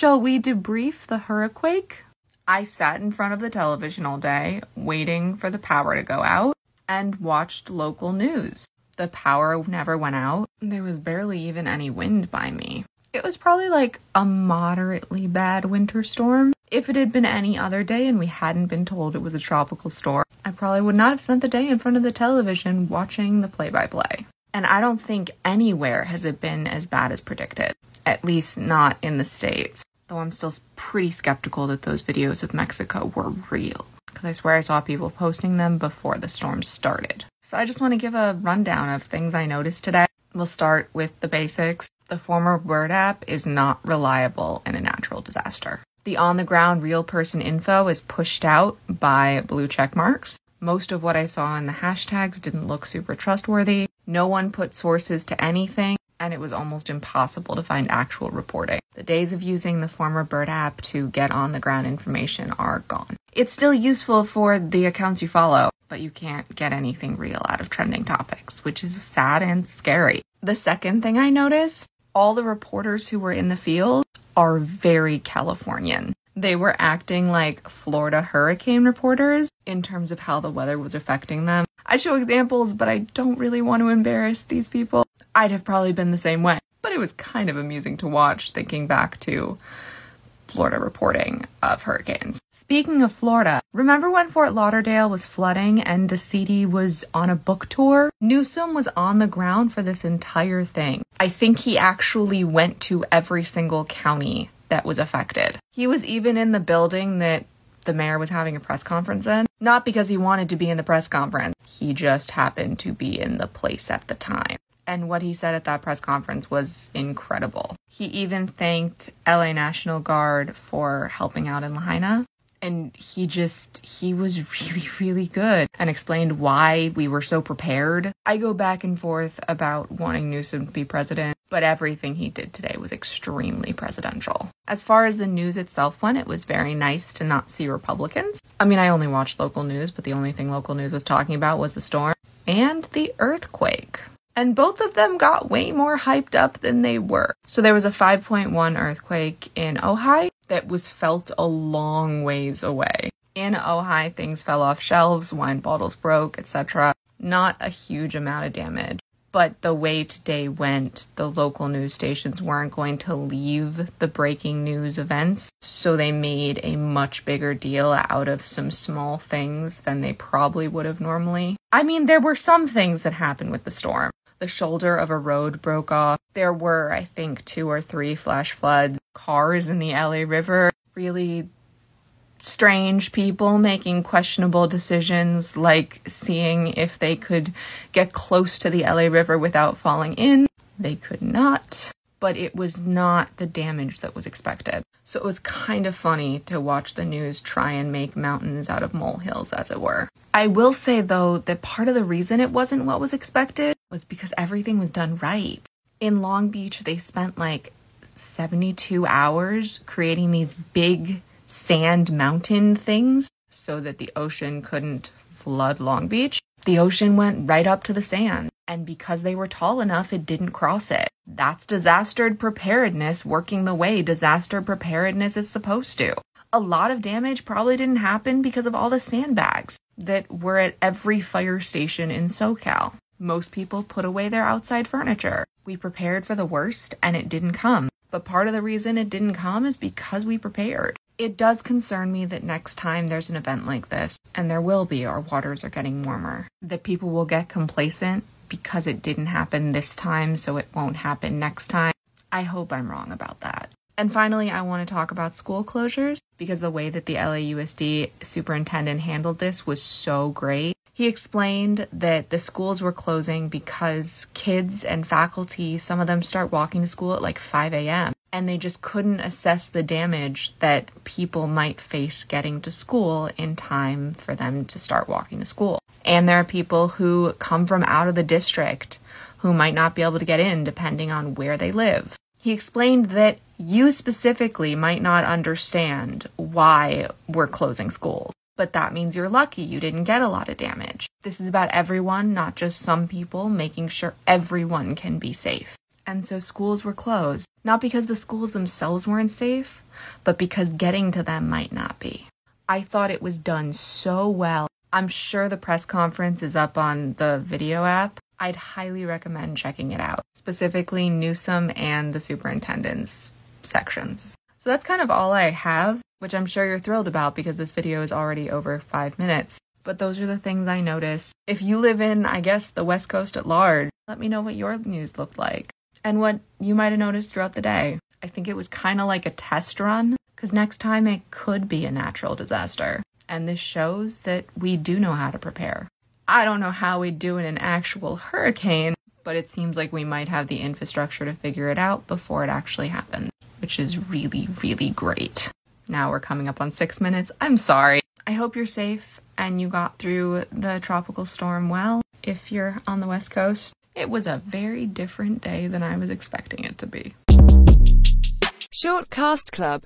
Shall we debrief the hurricane? I sat in front of the television all day, waiting for the power to go out, and watched local news. The power never went out. There was barely even any wind by me. It was probably like a moderately bad winter storm. If it had been any other day and we hadn't been told it was a tropical storm, I probably would not have spent the day in front of the television watching the play by play. And I don't think anywhere has it been as bad as predicted, at least not in the States. Though I'm still pretty skeptical that those videos of Mexico were real, because I swear I saw people posting them before the storm started. So I just want to give a rundown of things I noticed today. We'll start with the basics. The former Bird app is not reliable in a natural disaster. The on the ground real person info is pushed out by blue check marks. Most of what I saw in the hashtags didn't look super trustworthy. No one put sources to anything, and it was almost impossible to find actual reporting. The days of using the former Bird app to get on the ground information are gone. It's still useful for the accounts you follow, but you can't get anything real out of trending topics, which is sad and scary. The second thing I noticed all the reporters who were in the field are very Californian. They were acting like Florida hurricane reporters in terms of how the weather was affecting them. I show examples, but I don't really want to embarrass these people. I'd have probably been the same way, but it was kind of amusing to watch thinking back to Florida reporting of hurricanes. Speaking of Florida, remember when Fort Lauderdale was flooding and DeSantis was on a book tour? Newsom was on the ground for this entire thing. I think he actually went to every single county that was affected. He was even in the building that the mayor was having a press conference in, not because he wanted to be in the press conference. He just happened to be in the place at the time. And what he said at that press conference was incredible. He even thanked LA National Guard for helping out in Lahaina. And he just, he was really, really good and explained why we were so prepared. I go back and forth about wanting Newsom to be president, but everything he did today was extremely presidential. As far as the news itself went, it was very nice to not see Republicans. I mean, I only watched local news, but the only thing local news was talking about was the storm and the earthquake and both of them got way more hyped up than they were. So there was a 5.1 earthquake in Ojai that was felt a long ways away. In Ojai, things fell off shelves, wine bottles broke, etc. Not a huge amount of damage. But the way today went, the local news stations weren't going to leave the breaking news events, so they made a much bigger deal out of some small things than they probably would have normally. I mean, there were some things that happened with the storm the shoulder of a road broke off. There were, I think, two or three flash floods, cars in the LA River, really strange people making questionable decisions, like seeing if they could get close to the LA River without falling in. They could not, but it was not the damage that was expected. So it was kind of funny to watch the news try and make mountains out of molehills, as it were. I will say, though, that part of the reason it wasn't what was expected was because everything was done right. In Long Beach, they spent like 72 hours creating these big sand mountain things so that the ocean couldn't flood Long Beach. The ocean went right up to the sand, and because they were tall enough, it didn't cross it. That's disaster preparedness working the way disaster preparedness is supposed to. A lot of damage probably didn't happen because of all the sandbags that were at every fire station in SoCal. Most people put away their outside furniture. We prepared for the worst and it didn't come. But part of the reason it didn't come is because we prepared. It does concern me that next time there's an event like this, and there will be, our waters are getting warmer, that people will get complacent because it didn't happen this time, so it won't happen next time. I hope I'm wrong about that. And finally, I want to talk about school closures because the way that the LAUSD superintendent handled this was so great. He explained that the schools were closing because kids and faculty, some of them start walking to school at like 5 a.m. And they just couldn't assess the damage that people might face getting to school in time for them to start walking to school. And there are people who come from out of the district who might not be able to get in depending on where they live. He explained that you specifically might not understand why we're closing schools but that means you're lucky you didn't get a lot of damage. This is about everyone, not just some people, making sure everyone can be safe. And so schools were closed, not because the schools themselves weren't safe, but because getting to them might not be. I thought it was done so well. I'm sure the press conference is up on the video app. I'd highly recommend checking it out, specifically Newsom and the superintendent's sections. So that's kind of all I have, which I'm sure you're thrilled about because this video is already over five minutes. But those are the things I noticed. If you live in, I guess, the West Coast at large, let me know what your news looked like and what you might have noticed throughout the day. I think it was kind of like a test run because next time it could be a natural disaster. And this shows that we do know how to prepare. I don't know how we'd do in an actual hurricane, but it seems like we might have the infrastructure to figure it out before it actually happens, which is really, really great. Now we're coming up on six minutes. I'm sorry. I hope you're safe and you got through the tropical storm well. If you're on the West Coast, it was a very different day than I was expecting it to be. Short Cast Club